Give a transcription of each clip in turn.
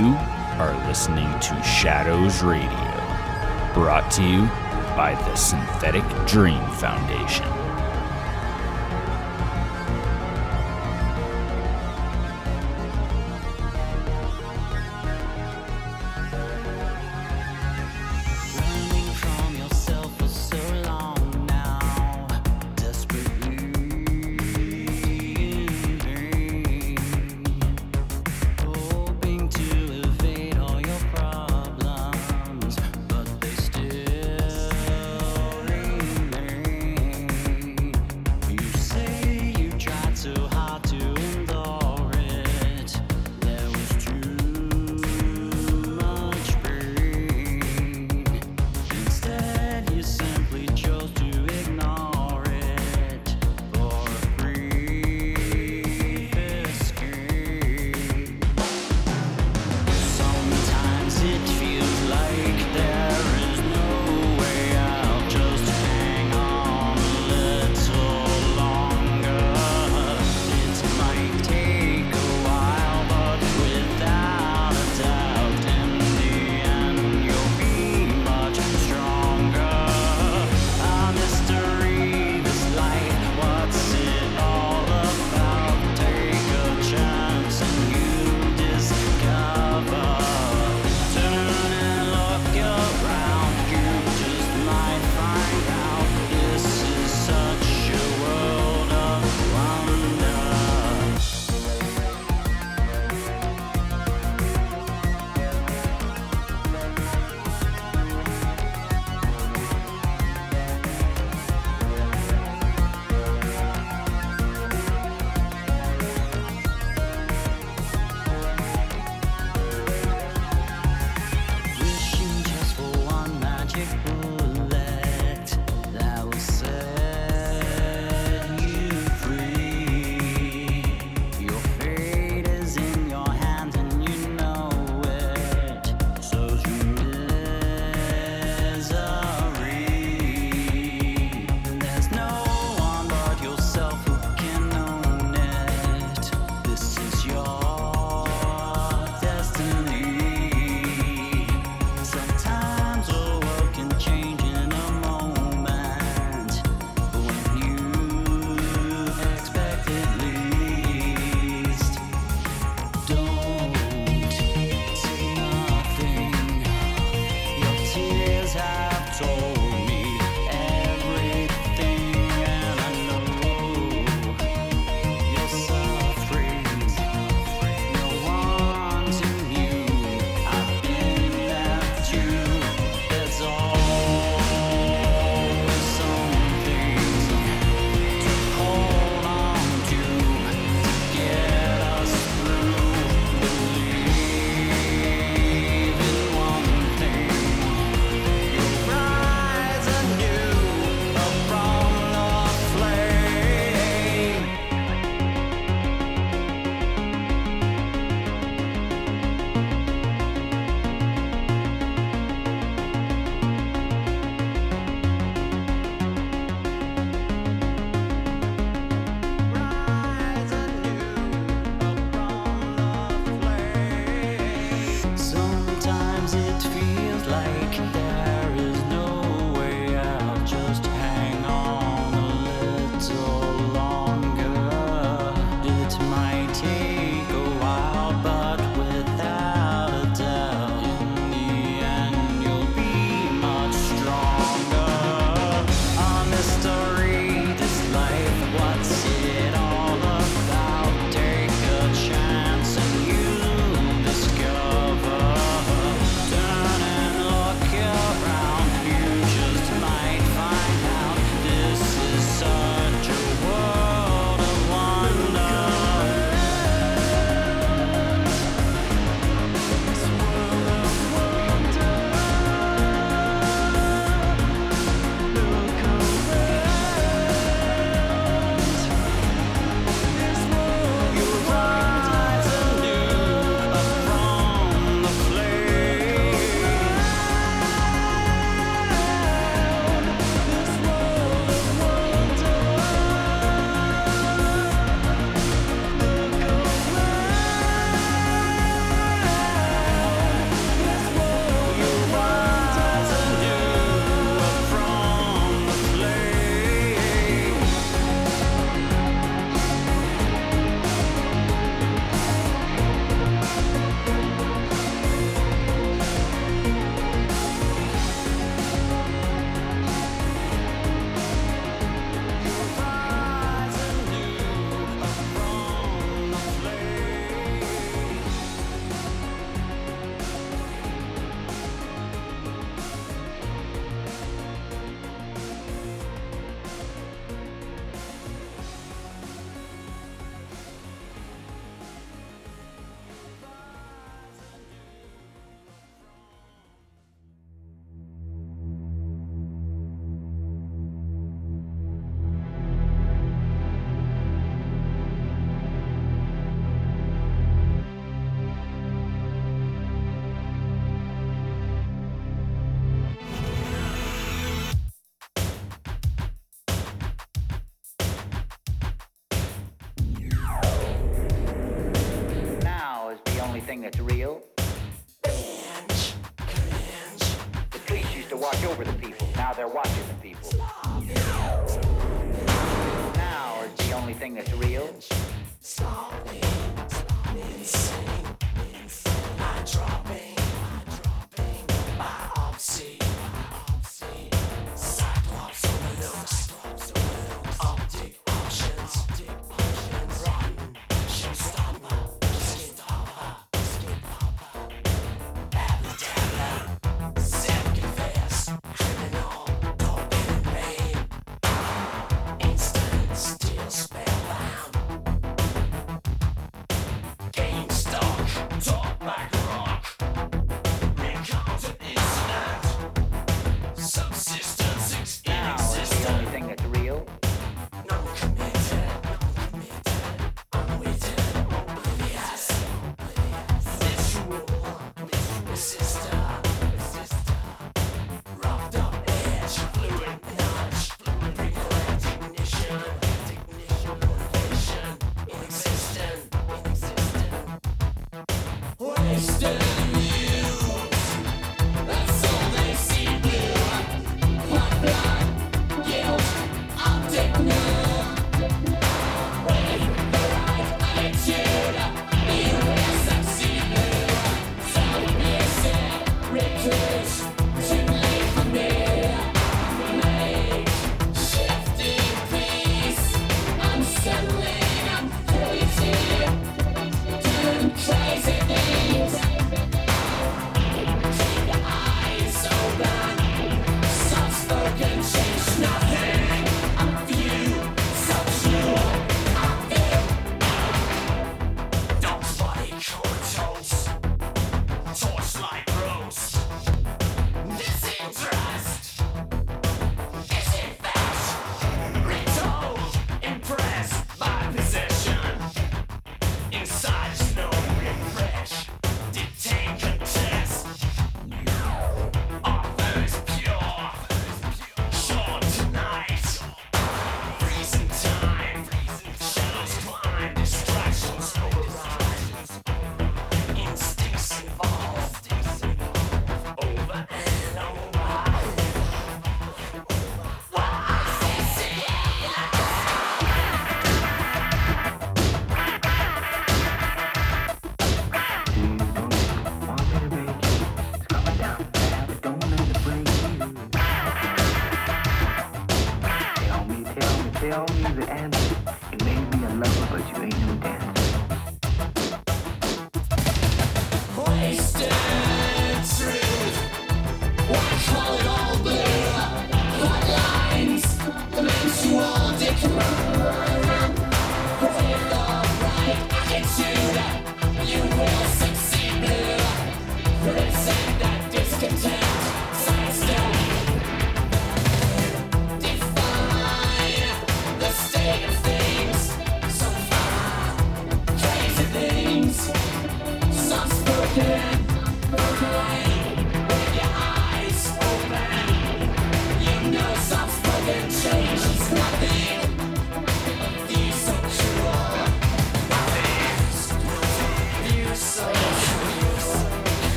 You are listening to Shadows Radio, brought to you by the Synthetic Dream Foundation.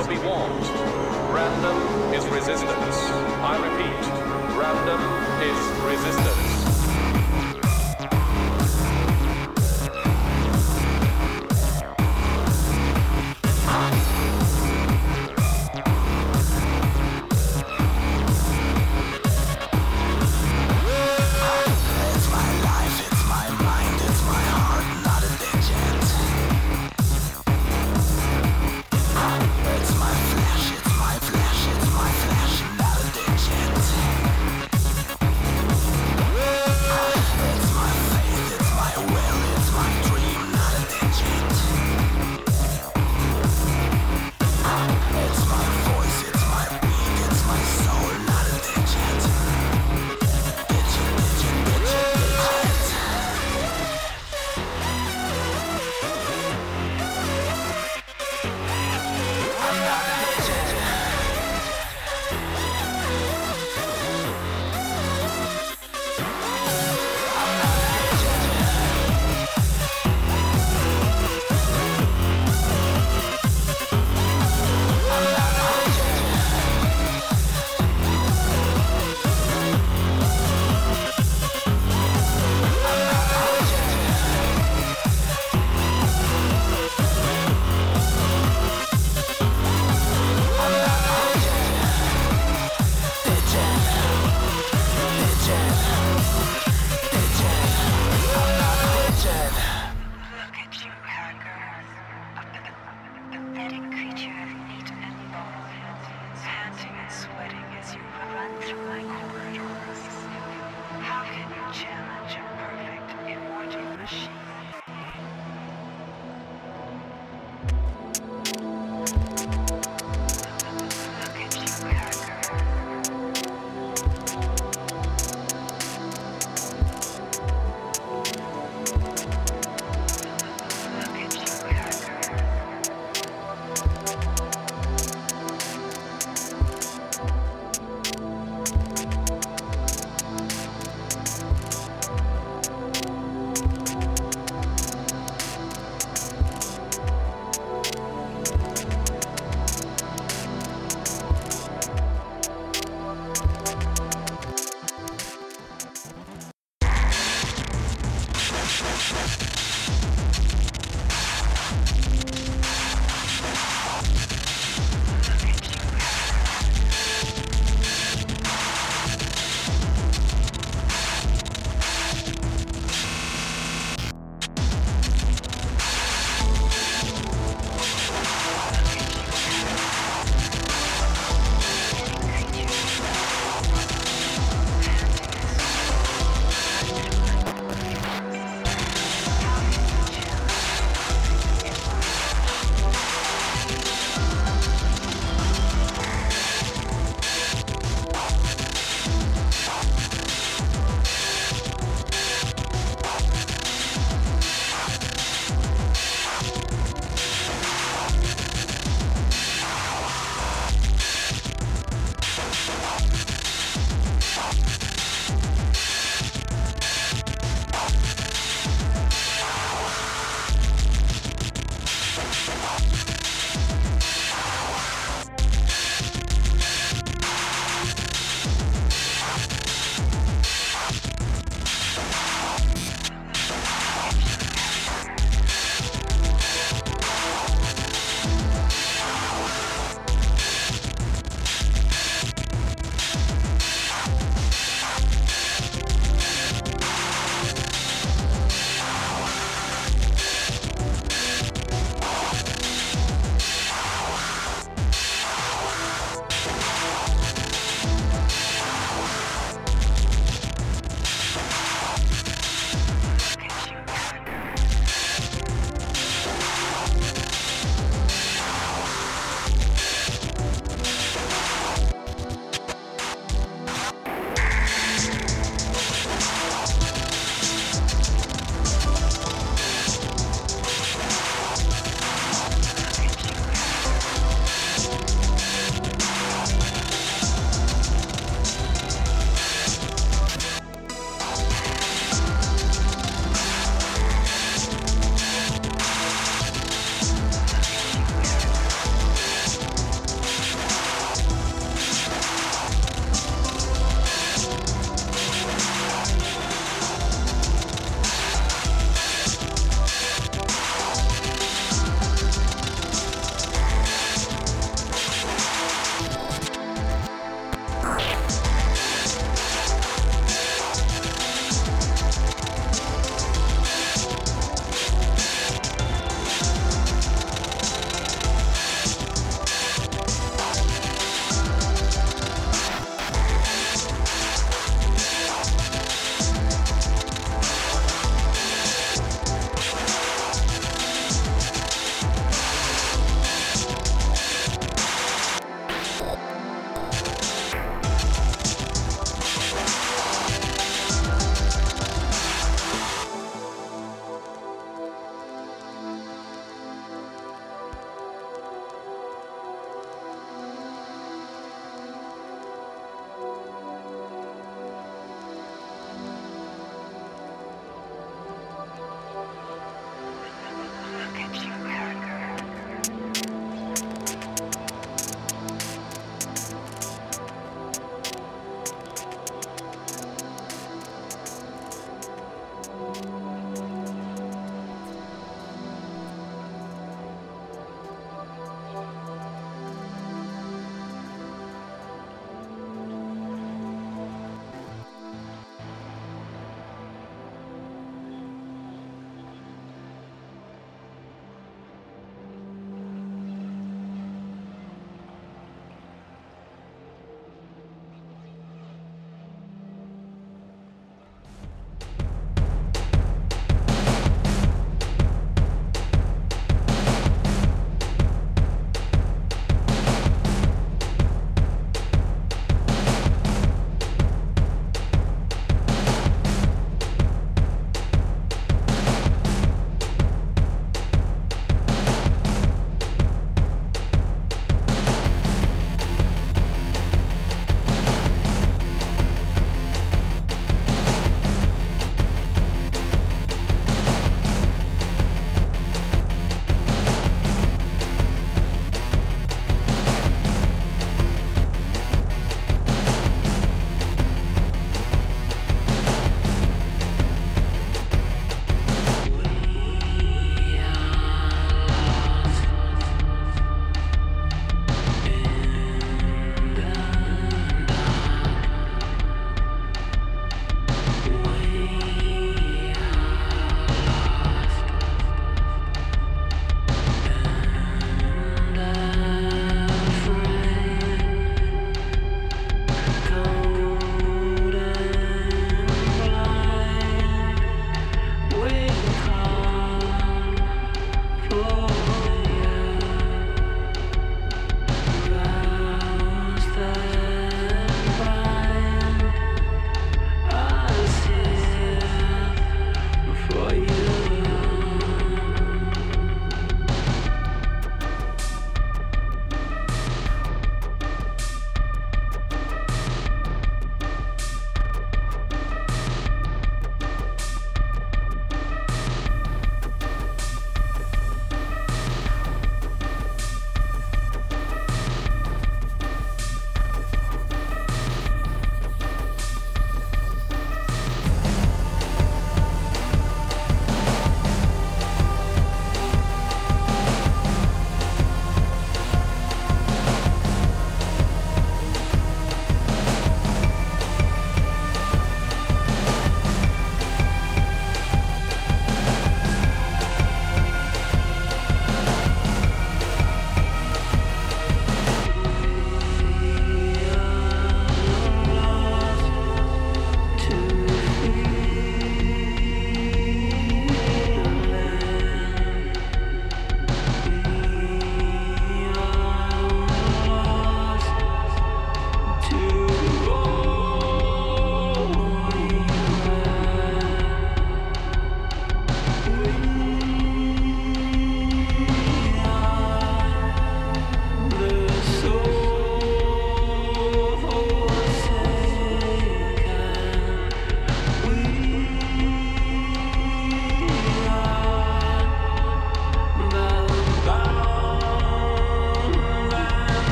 So be warned. Random is resistance. I repeat, random is resistance.